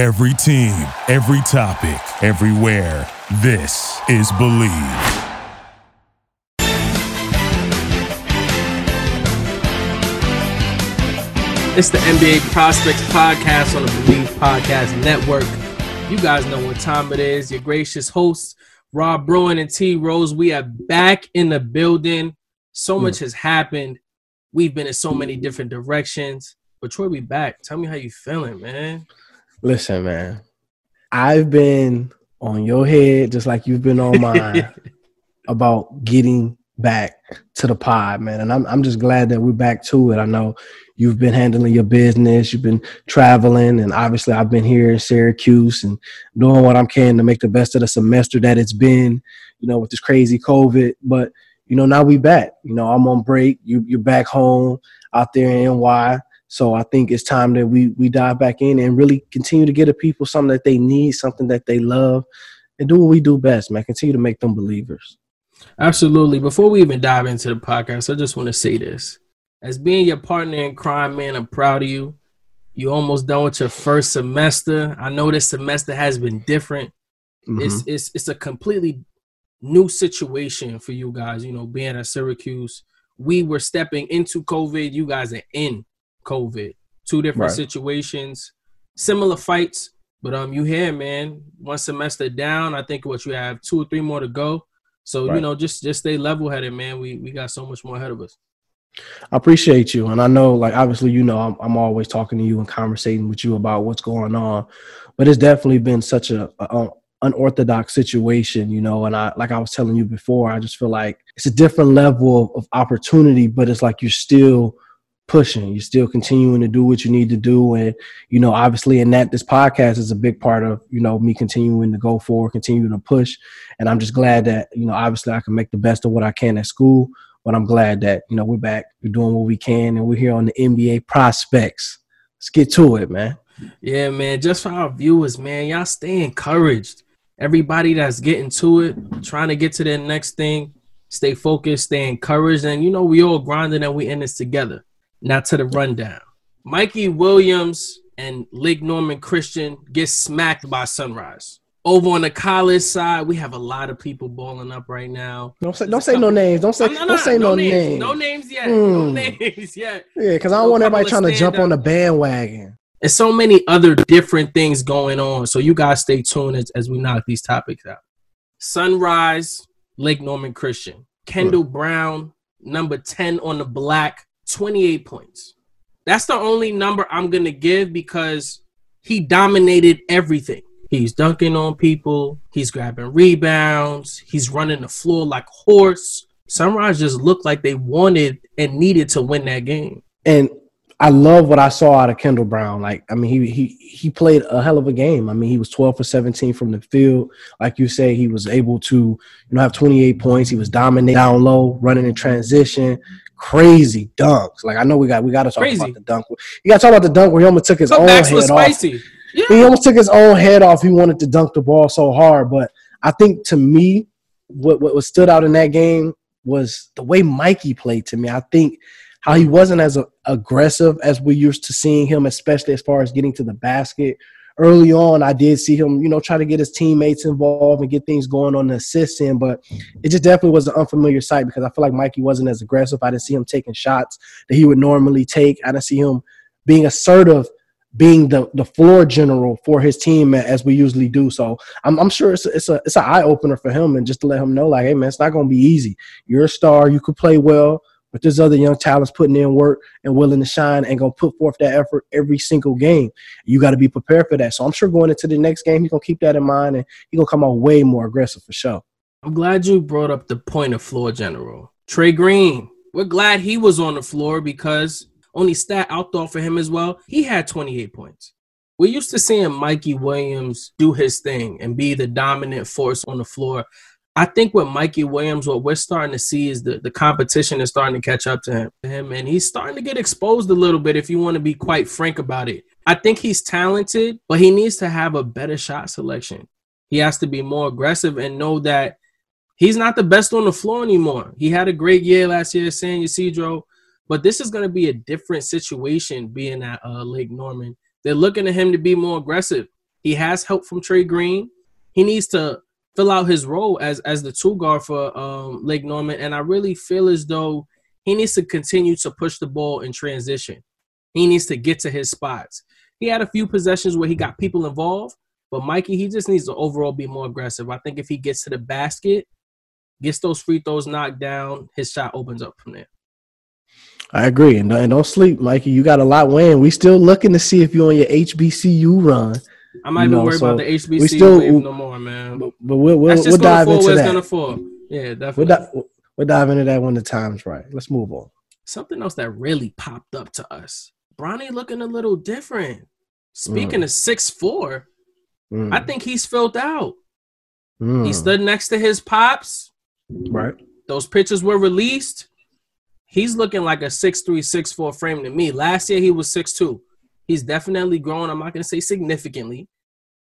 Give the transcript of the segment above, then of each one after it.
Every team, every topic, everywhere. This is Believe. It's the NBA Prospects Podcast on the Believe Podcast Network. You guys know what time it is. Your gracious hosts, Rob Bruin and T Rose. We are back in the building. So much has happened. We've been in so many different directions. But Troy, we back. Tell me how you feeling, man. Listen, man. I've been on your head just like you've been on mine about getting back to the pod, man. And I'm I'm just glad that we're back to it. I know you've been handling your business, you've been traveling, and obviously I've been here in Syracuse and doing what I'm can to make the best of the semester that it's been, you know, with this crazy COVID. But you know, now we back. You know, I'm on break. You you're back home out there in NY. So I think it's time that we we dive back in and really continue to get the people something that they need, something that they love, and do what we do best, man. Continue to make them believers. Absolutely. Before we even dive into the podcast, I just want to say this. As being your partner in crime, man, I'm proud of you. You almost done with your first semester. I know this semester has been different. Mm-hmm. It's it's it's a completely new situation for you guys, you know, being at Syracuse. We were stepping into COVID, you guys are in COVID. Two different right. situations, similar fights, but um you here, man. One semester down. I think what you have two or three more to go. So right. you know, just just stay level headed, man. We we got so much more ahead of us. I appreciate you, and I know, like obviously, you know, I'm, I'm always talking to you and conversating with you about what's going on, but it's definitely been such a, a unorthodox situation, you know. And I, like I was telling you before, I just feel like it's a different level of, of opportunity, but it's like you're still pushing. You're still continuing to do what you need to do. And you know obviously in that this podcast is a big part of you know me continuing to go forward continuing to push. And i'm just glad that you know obviously i can make the best of what i can at school but i'm glad that you know we're back. We're doing what we can and we're here on the nba prospects. Let's get to it man. Yeah man. Just for our viewers man y'all stay encouraged. Everybody that's getting to it trying to get to their next thing stay focused stay encouraged. And you know we all grinding and we in this together now to the rundown. Mikey Williams and Lake Norman Christian get smacked by Sunrise. Over on the college side, we have a lot of people balling up right now. Don't say don't say no names. Don't say no, no, don't say no, no names. names. No names yet. Mm. No names yet. Yeah, because I don't want everybody trying to jump up. on the bandwagon. And so many other different things going on. So you guys stay tuned as, as we knock these topics out. Sunrise, Lake Norman Christian. Kendall mm. Brown, number 10 on the black 28 points. That's the only number I'm going to give because he dominated everything. He's dunking on people, he's grabbing rebounds, he's running the floor like horse. Sunrise just looked like they wanted and needed to win that game. And I love what I saw out of Kendall Brown. Like, I mean, he he he played a hell of a game. I mean, he was 12 for 17 from the field. Like you say, he was able to, you know, have 28 points. He was dominating down low, running in transition, crazy dunks. Like I know we got we got to talk crazy. about the dunk. You got to talk about the dunk where he almost took his own head off. Yeah. He almost took his own head off. He wanted to dunk the ball so hard, but I think to me, what what stood out in that game was the way Mikey played. To me, I think how he wasn't as aggressive as we used to seeing him, especially as far as getting to the basket. Early on, I did see him, you know, try to get his teammates involved and get things going on the assist end, but it just definitely was an unfamiliar sight because I feel like Mikey wasn't as aggressive. I didn't see him taking shots that he would normally take. I didn't see him being assertive being the, the floor general for his team as we usually do. So I'm, I'm sure it's a, it's a it's an eye opener for him and just to let him know like, hey man, it's not going to be easy. You're a star. You could play well. But there's other young talents putting in work and willing to shine and gonna put forth that effort every single game. You got to be prepared for that. So I'm sure going into the next game, he's gonna keep that in mind and he's gonna come out way more aggressive for sure. I'm glad you brought up the point of floor general. Trey Green. We're glad he was on the floor because only stat out there for him as well. He had 28 points. We're used to seeing Mikey Williams do his thing and be the dominant force on the floor. I think with Mikey Williams, what we're starting to see is the, the competition is starting to catch up to him, him, and he's starting to get exposed a little bit. If you want to be quite frank about it, I think he's talented, but he needs to have a better shot selection. He has to be more aggressive and know that he's not the best on the floor anymore. He had a great year last year, at San Ysidro, but this is going to be a different situation being at uh, Lake Norman. They're looking at him to be more aggressive. He has help from Trey Green. He needs to fill out his role as as the two guard for um, Lake Norman, and I really feel as though he needs to continue to push the ball in transition. He needs to get to his spots. He had a few possessions where he got people involved, but Mikey, he just needs to overall be more aggressive. I think if he gets to the basket, gets those free throws knocked down, his shot opens up from there. I agree, and, and don't sleep, Mikey. You got a lot weighing. We still looking to see if you're on your HBCU run. I'm not You even know, worried so about the HBCU still- wave no more, man. But, but we'll we'll, That's we'll just gonna dive into that. gonna fall. Yeah, We'll, definitely. di- we'll dive into that when the time's right. Let's move on. Something else that really popped up to us. Bronny looking a little different. Speaking of six four, Mm, I think he's filled out. mm, He stood next to his pops. right. Those pictures were released. He's looking like a six three, six four frame to me. Last year he was six two. He's definitely grown. I'm not gonna say significantly,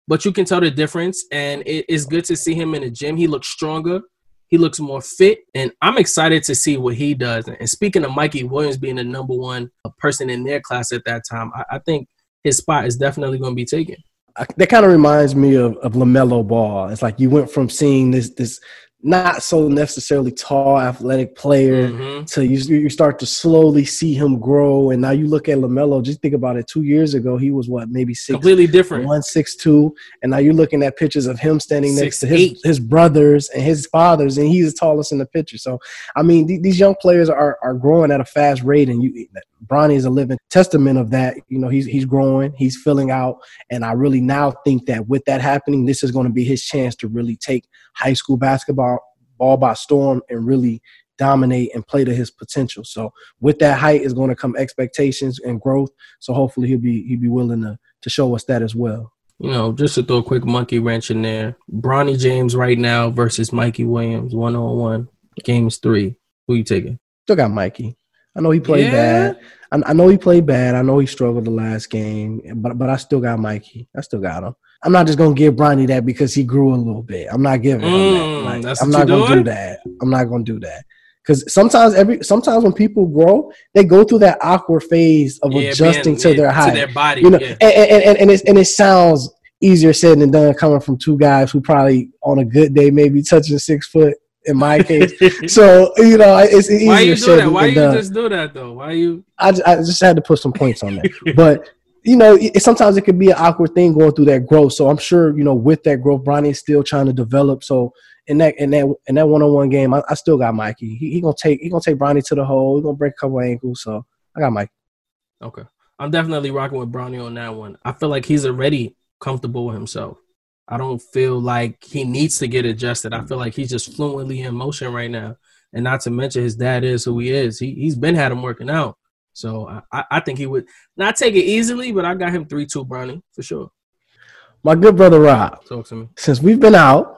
but you can tell the difference. And it is good to see him in the gym. He looks stronger. He looks more fit, and I'm excited to see what he does. And speaking of Mikey Williams being the number one person in their class at that time, I, I think his spot is definitely going to be taken. I, that kind of reminds me of, of Lamelo Ball. It's like you went from seeing this this not so necessarily tall athletic player Mhm. to you you start to slowly see him grow, and now you look at Lamelo. Just think about it. Two years ago, he was what maybe six Completely different. one six two, and now you're looking at pictures of him standing next to his 6'8". his brothers and his fathers, and he's the tallest in the picture. So, I mean, th- these young players are are growing at a fast rate, and you, Bronny is a living testament of that. You know, he's he's growing, he's filling out, and I really now think that with that happening, this is going to be his chance to really take high school basketball ball by storm and really dominate and play to his potential. So with that height is going to come expectations and growth. So hopefully he'll be he'll be willing to to show us that as well. You know, just to throw a quick monkey wrench in there, Bronny James right now versus Mikey Williams, one on one, games three. Who you taking? Still got Mikey. I know he played Yeah. bad. I, I know he played bad. I know he struggled the last game, but but I still got Mikey. I still got him. I'm not just gonna give Bronny that because he grew a little bit. I'm not giving him Mm, that. Like, that's I'm not gonna doing? do that. I'm not gonna do that. Because sometimes every sometimes when people grow, they go through that awkward phase of Yeah, adjusting being- to yeah, their height. to their body. you know, and, and, and, and, it's, and it sounds easier said than done coming from two guys who probably on a good day maybe touching six foot in my case. so you know, it's easier Why you do that? Why you done. just do that though? Why you? I, ju- I just had to put some points on that, but you know, it, sometimes it could be an awkward thing going through that growth. So I'm sure you know with that growth, Bronny is still trying to develop. So in that in that in that one on one game, I, I still got Mikey. He, he gonna take he gonna take Bronny to the hole. He gonna break a couple ankles. So I got Mikey. Okay, I'm definitely rocking with Bronny on that one. I feel like he's already comfortable with himself. I don't feel like he needs to get adjusted. I feel like he's just fluently in motion right now. And not to mention his dad is who he is. He he's been had him working out. So I- I, think he would not take it easily, but I got him three two Bronny for sure. My good brother Rob. Talk to me. Since we've been out,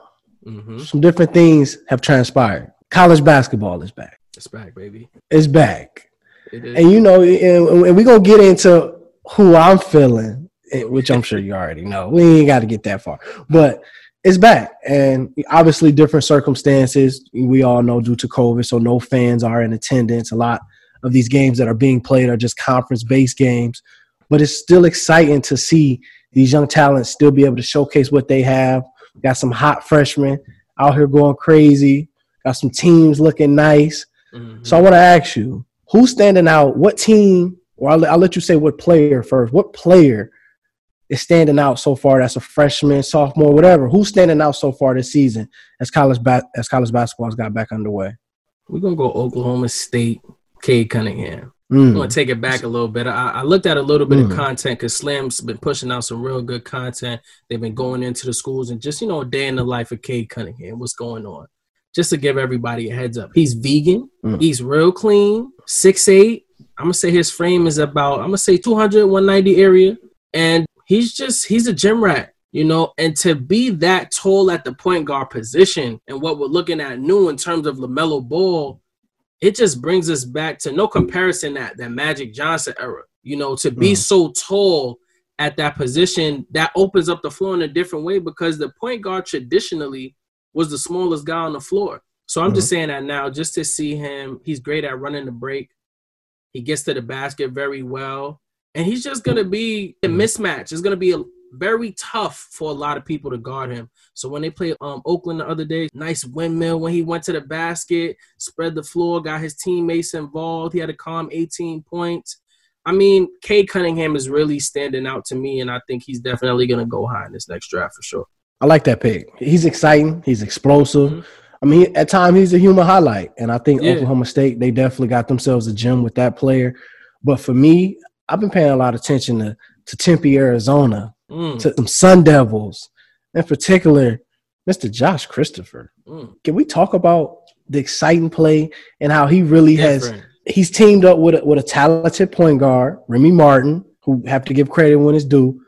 Mm-hmm. some different things have transpired. College basketball is back. It's back, baby. It's back. It. And you know, and, and we're gonna get into who I'm feeling, which I'm sure you already know. We ain't got to get that far, but it's back, and obviously different circumstances. We all know due to COVID, so no fans are in attendance. A lot of these games that are being played are just conference-based games, but it's still exciting to see these young talents still be able to showcase what they have. Got some hot freshmen out here going crazy. Got some teams looking nice. Mhm. So I want to ask you, who's standing out? What team, or I'll, I'll let you say what player first. What player is standing out so far? That's a freshman, sophomore, whatever. Who's standing out so far this season as college ba- as college basketball's got back underway? We're gonna go Oklahoma State, Cade Cunningham. I'm Mm. gonna take it back a little bit. I, I looked at a little bit Mm. of content because Slam's been pushing out some real good content. They've been going into the schools and just you know a day in the life of Cade Cunningham. What's going on? Just to give everybody a heads up, he's vegan. Mm. He's real clean. Six eight. I'm gonna say his frame is about. I'm gonna say 200, 190 area, and he's just he's a gym rat. You know, and to be that tall at the point guard position and what we're looking at new in terms of LaMelo Ball, it just brings us back to no comparison that that Magic Johnson era. You know, to be Mm. so tall at that position, that opens up the floor in a different way because the point guard traditionally was the smallest guy on the floor. So I'm just saying that now, just to see him, he's great at running the break. He gets to the basket very well. And he's just gonna be a mismatch. It's gonna be a, very tough for a lot of people to guard him. So when they played um, Oakland the other day, nice windmill when he went to the basket, spread the floor, got his teammates involved. He had a calm 18 points. I mean, Cade Cunningham is really standing out to me, and I think he's definitely going to go high in this next draft for sure. I like that pick. He's exciting. He's explosive. Mm-hmm. I mean, at times he's a human highlight, and I think yeah. Oklahoma State they definitely got themselves a gem with that player. But for me, I've been paying a lot of attention to to Tempe, Arizona, mm. to some Sun Devils, in particular, Mr. Josh Christopher. Mm. Can we talk about the exciting play and how he really Different. has? He's teamed up with a, with a talented point guard, Remy Martin, who have to give credit when it's due,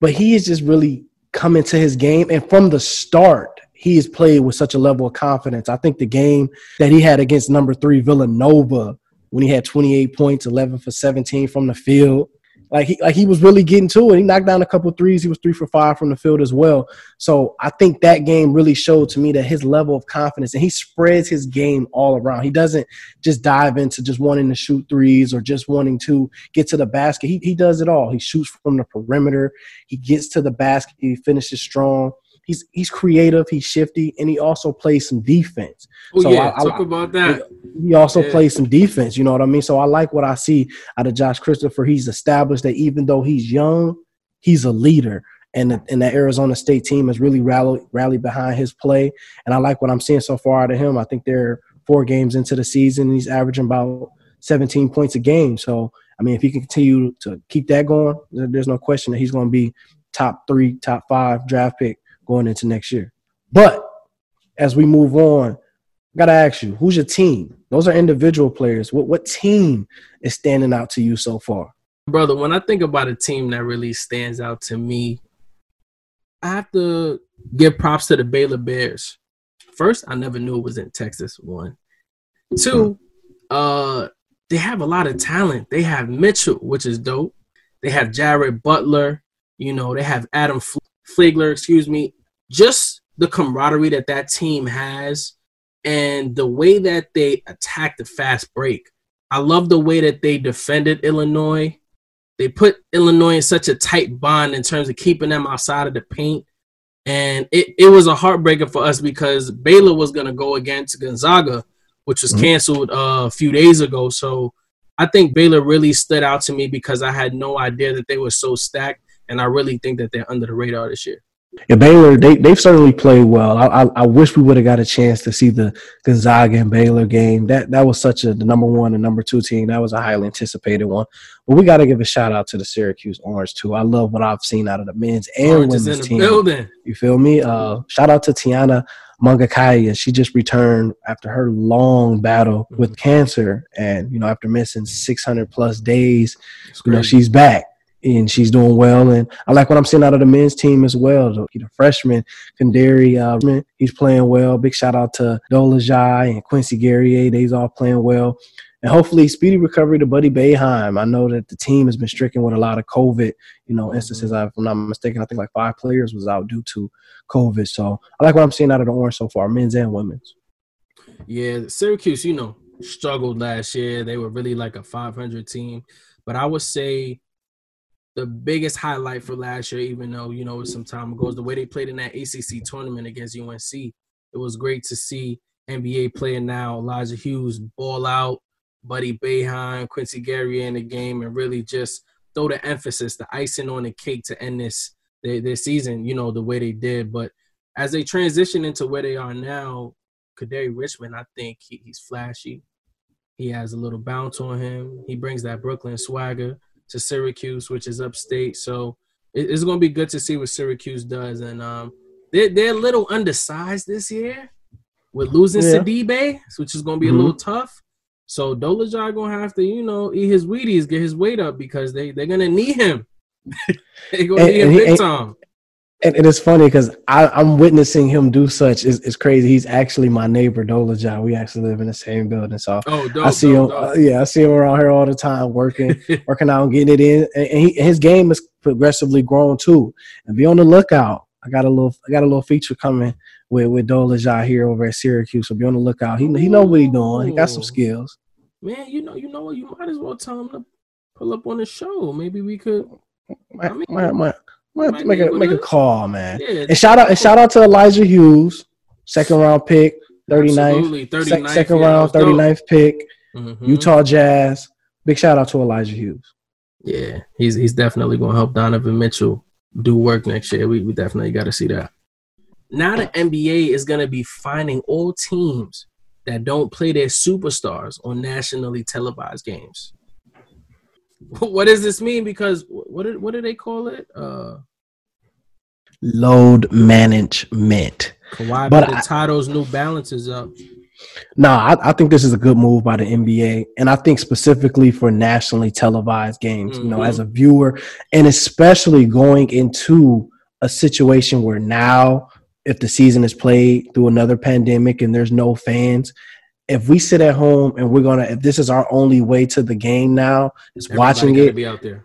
but he is just really coming to his game, and from the start, he has played with such a level of confidence. I think the game that he had against number three Villanova when he had 28 points, 11 for 17 from the field, like he like he was really getting to it. He knocked down a couple threes. He was three for five from the field as well. So I think that game really showed to me that his level of confidence and he spreads his game all around. He doesn't just dive into just wanting to shoot threes or just wanting to get to the basket. He he does it all. He shoots from the perimeter. He gets to the basket. He finishes strong he's he's creative, he's shifty, and he also plays some defense. Oh so yeah, I, talk I, about that. He also yeah. plays some defense. You know what I mean? So I like what I see out of Josh Christopher. He's established that even though he's young, he's a leader. And the, and the Arizona State team has really rallied rallied behind his play, and I like what I'm seeing so far out of him. I think they're four games into the season, and he's averaging about 17 points a game. So I mean, if he can continue to keep that going, there's no question that he's going to be top three, top five draft pick going into next year. But as we move on, I gotta ask you, who's your team? Those are individual players. What what team is standing out to you so far? Brother, when I think about a team that really stands out to me, I have to give props to the Baylor Bears. First, I never knew it was in Texas. One. Two, uh, they have a lot of talent. They have Mitchell, which is dope. They have Jared Butler. You know, they have Adam Flagler, excuse me, just the camaraderie that that team has and the way that they attack the fast break. I love the way that they defended Illinois. They put Illinois in such a tight bond in terms of keeping them outside of the paint. And it, it was a heartbreaker for us because Baylor was going to go against Gonzaga, which was mm-hmm. canceled uh, a few days ago. So I think Baylor really stood out to me because I had no idea that they were so stacked and I really think that they're under the radar this year. Yeah, Baylor, they they've certainly played well. I, I, I wish we would have got a chance to see the Gonzaga and Baylor game. That that was such a the number one and number two team. That was a highly anticipated one. But we got to give a shout out to the Syracuse Orange too. I love what I've seen out of the men's and Orange women's team. Building. You feel me? Uh, shout out to Tiana Mangakahia. She just returned after her long battle with cancer, and you know after missing 600 plus days, you know she's back and she's doing well. And I like what I'm seeing out of the men's team as well. The, the freshman, Kadary, uh, he's playing well. Big shout out to Dolezaj and Quincy Guerrier. They's all playing well. And hopefully, speedy recovery to Buddy Boeheim. I know that the team has been stricken with a lot of COVID, you know, instances. If I'm not mistaken, I think like five players was out due to COVID. So I like what I'm seeing out of the Orange so far, men's and women's. Yeah, Syracuse, you know, struggled last year. They were really like a 500 team. But I would say the biggest highlight for last year, even though you know some time ago, is the way they played in that ACC tournament against UNC. It was great to see NBA player now Elijah Hughes ball out, Buddy Boeheim, Quincy Guerrier in the game, and really just throw the emphasis, the icing on the cake to end this their, season. You know the way they did, but as they transition into where they are now, Kadary Richmond, I think he, he's flashy. He has a little bounce on him. He brings that Brooklyn swagger to Syracuse, which is upstate. So it's going to be good to see what Syracuse does. And um, they're, they're a little undersized this year with losing yeah. Sidibe, which is going to be mm-hmm. a little tough. So Dolezaj going to have to, you know, eat his Wheaties, get his weight up because they, they're going to need him. they're going to need him big time and, and it's funny because I'm witnessing him do such. It's, it's crazy. He's actually my neighbor, Dolezaj. We actually live in the same building, so oh, dope, I see dope, him. Dope. Uh, yeah, I see him around here all the time, working, working out, and getting it in. And, he, his game is progressively grown too. And be on the lookout. I got a little, I got a little feature coming with with Dolezaj here over at Syracuse. So be on the lookout. He he know what he's doing. He got some skills. Man, you know, you know what? You might as well tell him to pull up on the show. Maybe we could. Might, I mean, might, might, We'll have to make a make a call, man. Yeah, And shout out and shout out to Elijah Hughes, second round pick, 39th. Absolutely, Sec- second yeah, round, that was dope. 39th pick, Mhm. Utah Jazz. Big shout out to Elijah Hughes. Yeah, he's he's definitely going to help Donovan Mitchell do work next year. We we definitely got to see that. Now the NBA is going to be finding all teams that don't play their superstars on nationally televised games. What does this mean? Because what did, what do they call it? Uh, Load management. Kawhi But I- to tie those New Balances up. No, I, I think this is a good move by the NBA, and I think specifically for nationally televised games. You know, Mhm. as a viewer, and especially going into a situation where now, if the season is played through another pandemic and there's no fans, if we sit at home and we're gonna, if this is our only way to the game now, is Everybody watching it. be out there.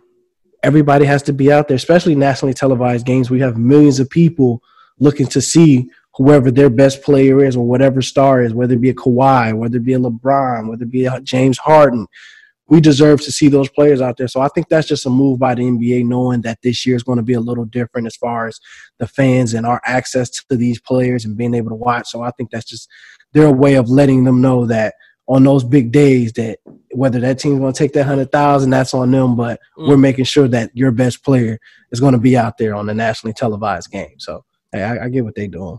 everybody has to be out there, especially nationally televised games. We have millions of people looking to see whoever their best player is or whatever star is, whether it be a Kawhi, whether it be a LeBron, whether it be a James Harden. We deserve to see those players out there. So I think that's just a move by the NBA, knowing that this year is going to be a little different as far as the fans and our access to these players and being able to watch. So I think that's just their way of letting them know that on those big days that whether that team's going to take that hundred thousand, that's on them. But Mm. we're making sure that your best player is going to be out there on the nationally televised game. So hey, I, I get what they're doing.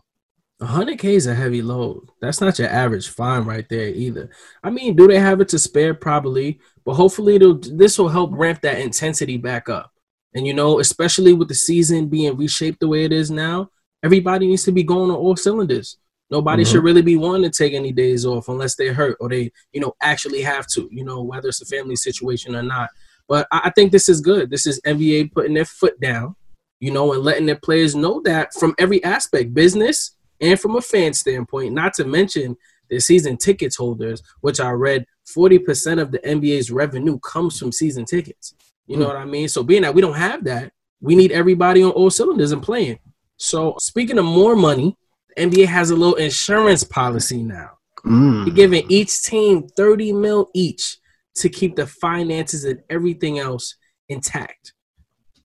100k is a heavy load. That's not your average fine right there either. I mean, do they have it to spare? Probably, but hopefully this will help ramp that intensity back up. And you know, especially with the season being reshaped the way it is now, everybody needs to be going on all cylinders. Nobody Mhm. should really be wanting to take any days off unless they're hurt or they, you know, actually have to. You know, whether it's a family situation or not. But I, I think this is good. This is NBA putting their foot down, you know, and letting their players know that from every aspect, business and from a fan standpoint, not to mention the season tickets holders, which I read 40% of the NBA's revenue comes from season tickets. You know Hmm. what I mean? So being that we don't have that, we need everybody on all cylinders and playing. So speaking of more money, the NBA has a little insurance policy now. Mm. They're giving each team 30 mil each to keep the finances and everything else intact.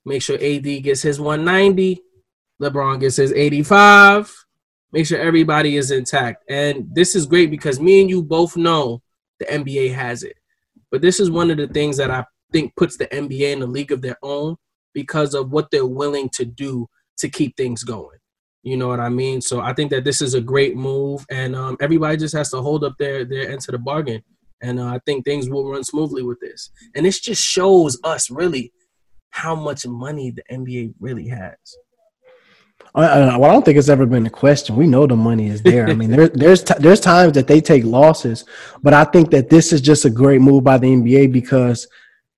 Make sure AD gets his 190, LeBron gets his 85. Make sure everybody is intact. And this is great because me and you both know the NBA has it. But this is one of the things that I think puts the NBA in a league of their own because of what they're willing to do to keep things going. You know what I mean? So I think that this is a great move, and um, everybody just has to hold up their their end to the bargain. And uh, I think things will run smoothly with this. And this just shows us really how much money the NBA really has. I, well, I don't think it's ever been a question. We know the money is there. I mean, there, there's t- there's times that they take losses, but I think that this is just a great move by the NBA because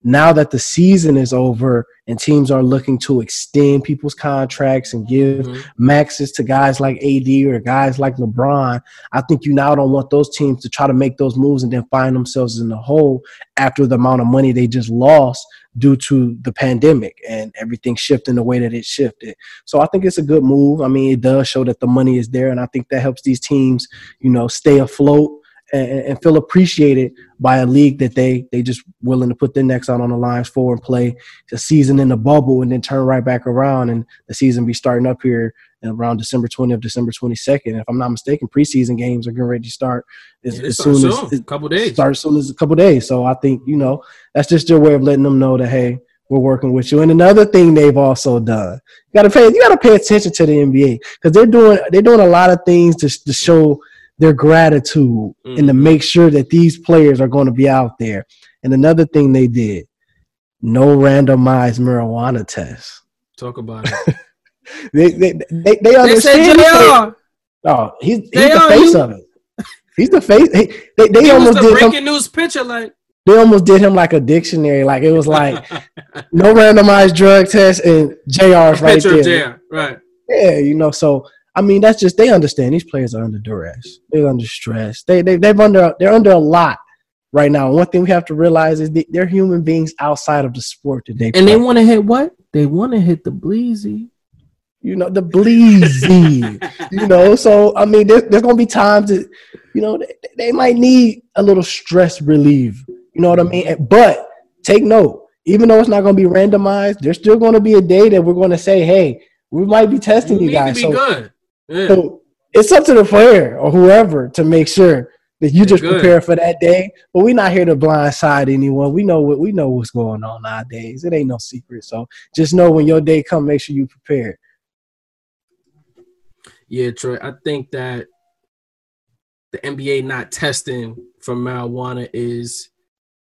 now that the season is over and teams are looking to extend people's contracts and give Mhm. maxes to guys like AD or guys like LeBron, I think you now don't want those teams to try to make those moves and then find themselves in the hole after the amount of money they just lost due to the pandemic and everything shifting the way that it shifted. So I think it's a good move. I mean, it does show that the money is there, and I think that helps these teams, you know, stay afloat and, and feel appreciated by a league that they they just willing to put their necks out on the lines for and play the season in the bubble and then turn right back around and the season be starting up here around December 20th, December 22nd. If I'm not mistaken, preseason games are getting ready to start as, Yeah, as soon soon, as a couple days. Start as soon as a couple days. So I think you know that's just their way of letting them know that hey, we're working with you. And another thing they've also done, you gotta pay you gotta pay attention to the NBA because they're doing they're doing a lot of things to, to show their gratitude and to Mhm. make sure that these players are going to be out there. And another thing they did, no randomized marijuana tests. Talk about it. They they they, they they said understand. JR. Oh, he's, he's They the face you- of it. He's the face. He, they they He was almost the did him. breaking news picture, like They almost did him like a dictionary. Like it was like no randomized drug test and JR's right picture there. of JR. Right. Yeah, you know. So I mean, that's just they understand. These players are under duress. They're under stress. They they they've under they're under a lot right now. One thing we have to realize is that they're human beings outside of the sport that they And they want to hit what? They want to hit the bleezy. you know the bleezy. you know, so I mean, there, there's gonna be times that you know they, they might need a little stress relief. You know what I mean? But take note. even though it's not going to be randomized, there's still going to be a day that we're going to say, "Hey, we might be testing you, you guys." so, good. Yeah. so it's up to the player or whoever to make sure that you just good. prepare for that day. But we're not here to blindside anyone. We know what we know what's going on nowadays. It ain't no secret. So just know when your day come, make sure you prepare. Yeah, Troy. I think that the NBA not testing for marijuana is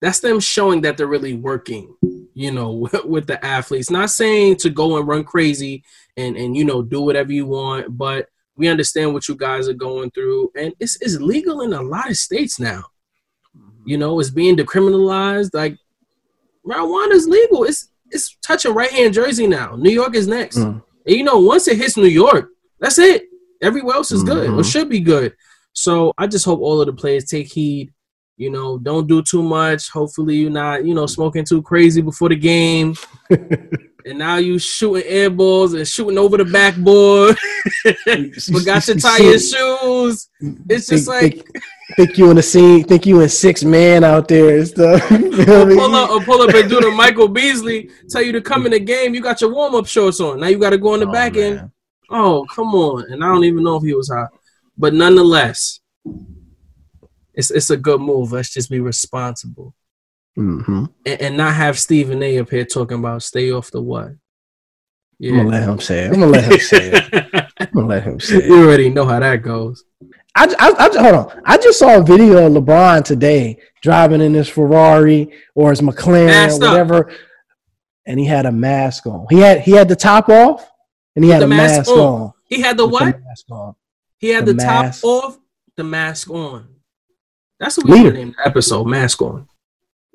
that's them showing that they're really working, you know, with the athletes. Not saying to go and run crazy and and you know do whatever you want, but we understand what you guys are going through, and it's it's legal in a lot of states now. You know, it's being decriminalized. Like marijuana is legal. It's it's touching right hand Jersey now. New York is next. Mm. And you know, once it hits New York, that's it. Everywhere else is good mm-hmm. or should be good. So I just hope all of the players take heed. You know, don't do too much. Hopefully, you're not, you know, smoking too crazy before the game. and now you shooting air balls and shooting over the backboard. Forgot to tie your shoes. It's just think, like think, think, you in the scene. Think you in six man out there and stuff. pull up or pull up and do the Michael Beasley. Tell you to come in the game. You got your warm up shorts on. Now you got to go in the oh, back man. end. Oh come on! And I don't even know if he was hot. But nonetheless, it's it's a good move. Let's just be responsible. Mm-hmm. And, and, not have Stephen A up here talking about stay off the what. Yeah. I'm gonna let him say it. I'm gonna let him say it. I'm gonna let him say it. You already know how that goes. I, I, I, hold on. I just saw a video of LeBron today driving in his Ferrari or his McLaren, or whatever, up. and he had a mask on. He had he had the top off, and he had a mask, mask on. on. He had the what? The mask on. He had the, the top off, the mask on. That's what we Leader. name the episode. Mask on.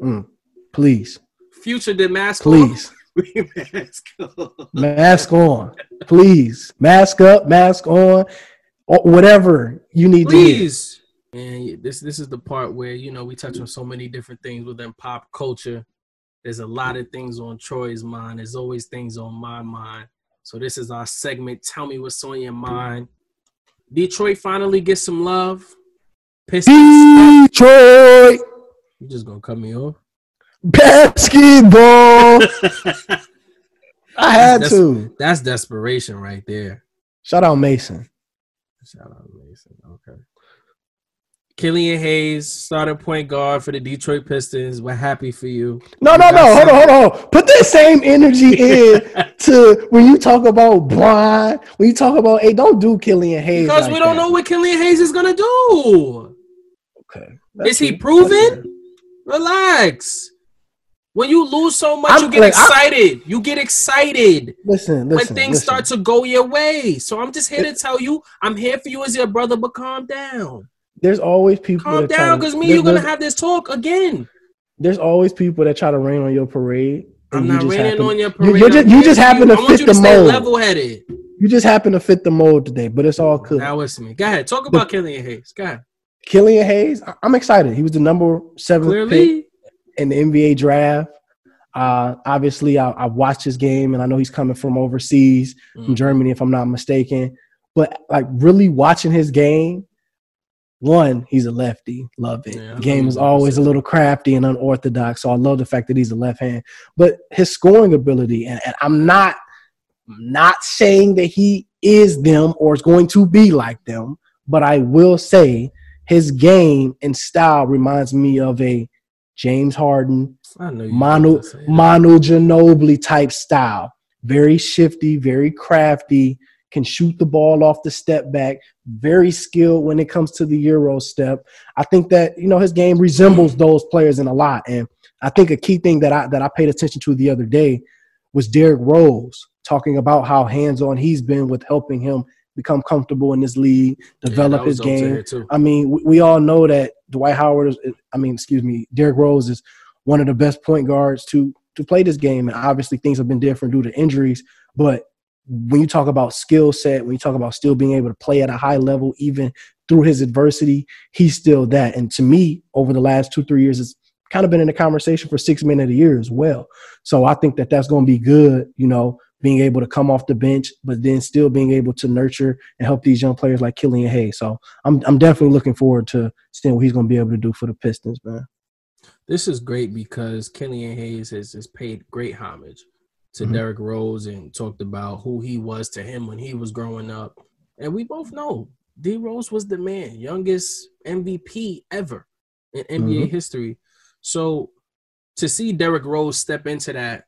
Mm, please. Future did mask please. on. mask on. mask on. Please. Mask up, mask on. Or whatever you need to. please. to And this this is the part where you know we touch on so many different things within pop culture. There's a lot of things on Troy's mind. There's always things on my mind. So this is our segment. Tell me what's on your mind. Detroit finally gets some love. Pistons. Detroit. You just gonna cut me off? Basketball. I had that's, to. That's desperation right there. Shout out Mason. Shout out Mason. Okay. Killian Hayes, starting point guard for the Detroit Pistons. We're happy for you. No, no, no. Hold on, hold on. Put that same energy in to when you talk about Brian, when you talk about, hey, don't do Killian Hayes. Because like we don't that. know what Killian Hayes is going to do. Okay. Is he proven? Relax. When you lose so much, I'm, you get like, excited. I'm, you get excited. Listen, listen. When things listen. start to go your way. So I'm just here to tell you, I'm here for you as your brother, but calm down there's always people. Calm down, because me, you're gonna have this talk again. There's always people that try to rain on your parade. I'm not raining happen, on your parade. You, just, you just happen to fit the mold. Level headed. You just happen to fit the mold today, but it's all good. Now listen to me. Go ahead. Talk about the, Killian Hayes. Go ahead. Killian Hayes. I'm excited. He was the number seven Clearly. pick in the NBA draft. Uh, obviously, I, I, watched his game, and I know he's coming from overseas, mm. from Germany, if I'm not mistaken. But like really watching his game, one, he's a lefty. Love it. Yeah, Game is always a little crafty and unorthodox. So I love the fact that he's a left hand. But his scoring ability, and, and I'm not not saying that he is them or is going to be like them, but I will say his game and style reminds me of a James Harden, Manu, Manu Ginobili type style. Very shifty, very crafty, can shoot the ball off the step back, very skilled when it comes to the Euro step. I think that, you know, his game resembles those players in a lot. And I think a key thing that I that I paid attention to the other day was Derrick Rose talking about how hands-on he's been with helping him become comfortable in this league, develop yeah, his game. I mean, we, we, all know that Dwight Howard is I mean, excuse me, Derrick Rose is one of the best point guards to to play this game. And obviously things have been different due to injuries, but when you talk about skill set, when you talk about still being able to play at a high level, even through his adversity, he's still that. And to me, over the last two, three years, it's kind of been in the conversation for six men of the year as well. So I think that that's going to be good, you know, being able to come off the bench, but then still being able to nurture and help these young players like Killian Hayes. So I'm, I'm definitely looking forward to seeing what he's going to be able to do for the Pistons, man. This is great because Killian Hayes has, has paid great homage to Mhm. Derrick Rose and talked about who he was to him when he was growing up. And we both know D Rose was the man, youngest MVP ever in NBA history. So to see Derrick Rose step into that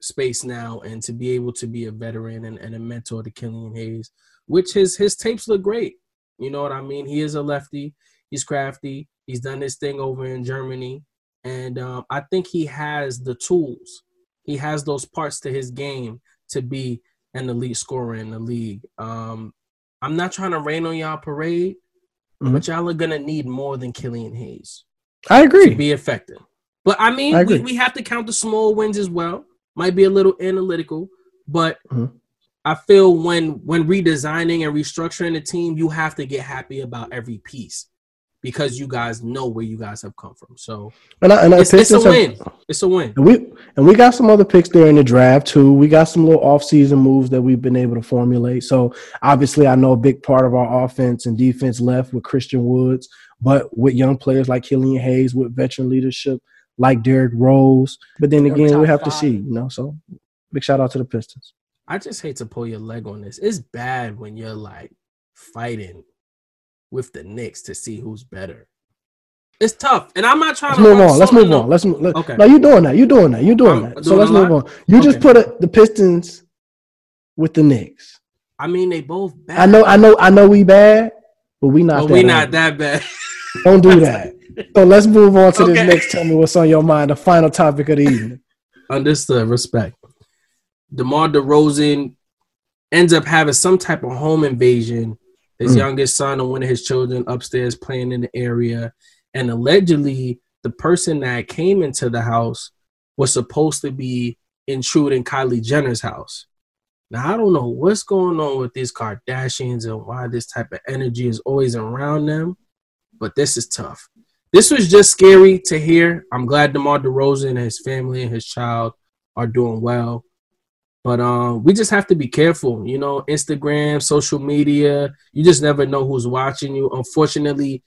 space now and to be able to be a veteran and, and a mentor to Killian Hayes, which his his tapes look great. You know what I mean? He is a lefty. He's crafty. He's done his thing over in Germany, and um, I think he has the tools. He has those parts to his game to be an elite scorer in the league. Um, I'm not trying to rain on y'all parade, Mhm. but y'all are gonna need more than Killian Hayes I to agree. be effective. But I mean, I we, we have to count the small wins as well. Might be a little analytical, but Mhm. I feel when when redesigning and restructuring the team, you have to get happy about every piece because you guys know where you guys have come from. So And, I, and I- it's, it's a Pistons have- win. It's a win. And we and we got some other picks there in the draft too. We got some little off-season moves that we've been able to formulate. So obviously, I know a big part of our offense and defense left with Christian Woods, but with young players like Killian Hayes, with veteran leadership like Derrick Rose. But then again, we have to see, you know. So big shout out to the Pistons. I just hate to pull your leg on this. It's bad when you're like fighting with the Knicks to see who's better. It's tough, and I'm not trying Let's to move on. Let's move on. Let's move. Let, Okay. No, you're doing that. You're doing that. You're doing I'm that. So doing let's move on. You just put a, the Pistons with the Knicks. I mean, they both bad. I know. I know. I know. We bad, but we not. but that we not that bad. Don't do that. So let's move on to this next. Tell me what's on your mind. The final topic of the evening. Understood. Respect. DeMar DeRozan ends up having some type of home invasion. His Mm. youngest son and one of his children upstairs playing in the area. And allegedly, the person that came into the house was supposed to be intruding Kylie Jenner's house. Now, I don't know what's going on with these Kardashians and why this type of energy is always around them, but this is tough. This was just scary to hear. I'm glad DeMar DeRozan and his family and his child are doing well. But um, we just have to be careful. You know, Instagram, social media, you just never know who's watching you. Unfortunately,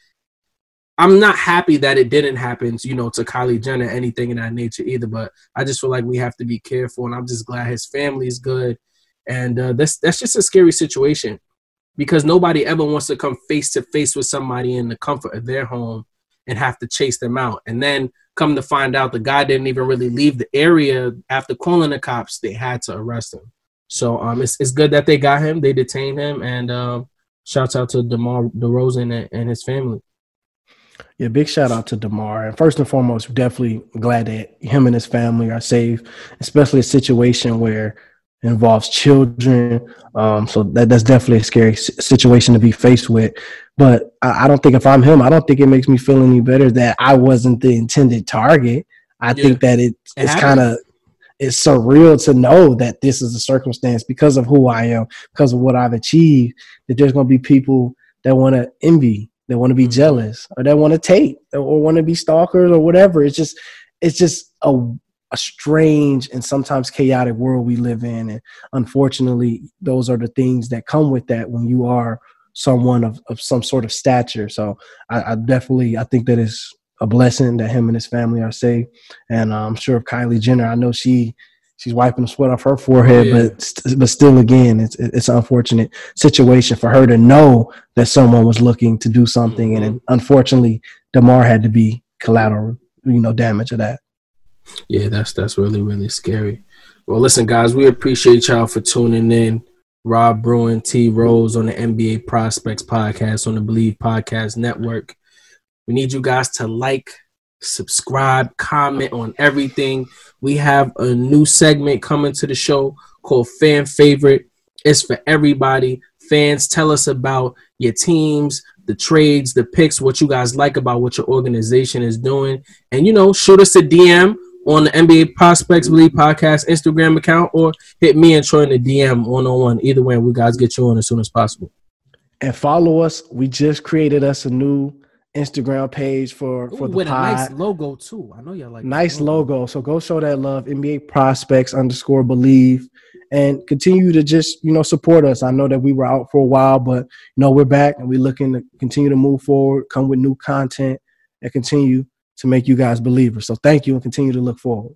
I'm not happy that it didn't happen, you know, to Kylie Jenner, anything in that nature either. But I just feel like we have to be careful, and I'm just glad his family is good. And uh, that's that's just a scary situation because nobody ever wants to come face to face with somebody in the comfort of their home and have to chase them out. And then come to find out the guy didn't even really leave the area after calling the cops. They had to arrest him. So um, it's it's good that they got him. They detained him, and um, shouts out to Demar Derozan and, and his family. Yeah, big shout out to Demar. And first and foremost, definitely glad that him and his family are safe, especially a situation where involves children. Um, so that, that's definitely a scary s- situation to be faced with. But I, I don't think if I'm him, I don't think it makes me feel any better that I wasn't the intended target. I Yeah. think that it, It it's kind of it's surreal to know that this is a circumstance because of who I am, because of what I've achieved. That there's going to be people that want to envy, that want to be Mhm. jealous, or that want to take, or want to be stalkers, or whatever. It's just, it's just a, a strange and sometimes chaotic world we live in, and unfortunately, those are the things that come with that when you are someone of, of some sort of stature. So I, I definitely, I think that is a blessing that him and his family are safe. And uh, I'm sure of Kylie Jenner, I know she she's wiping the sweat off her forehead, yeah. but but still, again, it's it's an unfortunate situation for her to know that someone was looking to do something, and Mm-hmm. unfortunately, Demar had to be collateral, you know, damage of that. Yeah, that's that's really really scary. Well, listen, guys, we appreciate y'all for tuning in. Rob Bruin, T Rose on the NBA Prospects podcast on the Believe Podcast Network. We need you guys to like, subscribe, comment on everything. We have a new segment coming to the show called Fan Favorite. It's for everybody. Fans, tell us about your teams, the trades, the picks, what you guys like about what your organization is doing. And, you know, shoot us a DM on the NBA Prospects Believe Podcast Instagram account or hit me and Troy in the DM one on one. Either way, we guys get you on as soon as possible. And follow us. We just created us a new Instagram page for for the with pod. a nice logo too. I know y'all like that nice logo. So go show that love. NBA prospects underscore believe and continue to just, you know, support us. I know that we were out for a while, but you know, we're back and we're looking to continue to move forward, come with new content and continue to make you guys believers. So thank you and continue to look forward.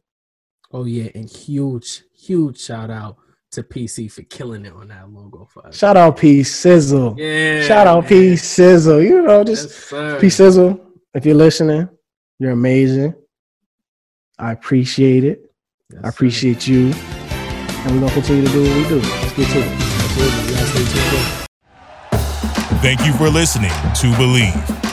Oh yeah, and huge, huge shout out to PC for killing it on that logo for us. Shout out P Sizzle. Yeah. Shout out man. P Sizzle. You know, just Yes. P Sizzle. If you're listening, you're amazing. I appreciate it. Yes, I sir. appreciate you. And we're gonna continue to do what we do. Let's get to it. Absolutely. You guys stay tuned in. Thank you for listening to Believe.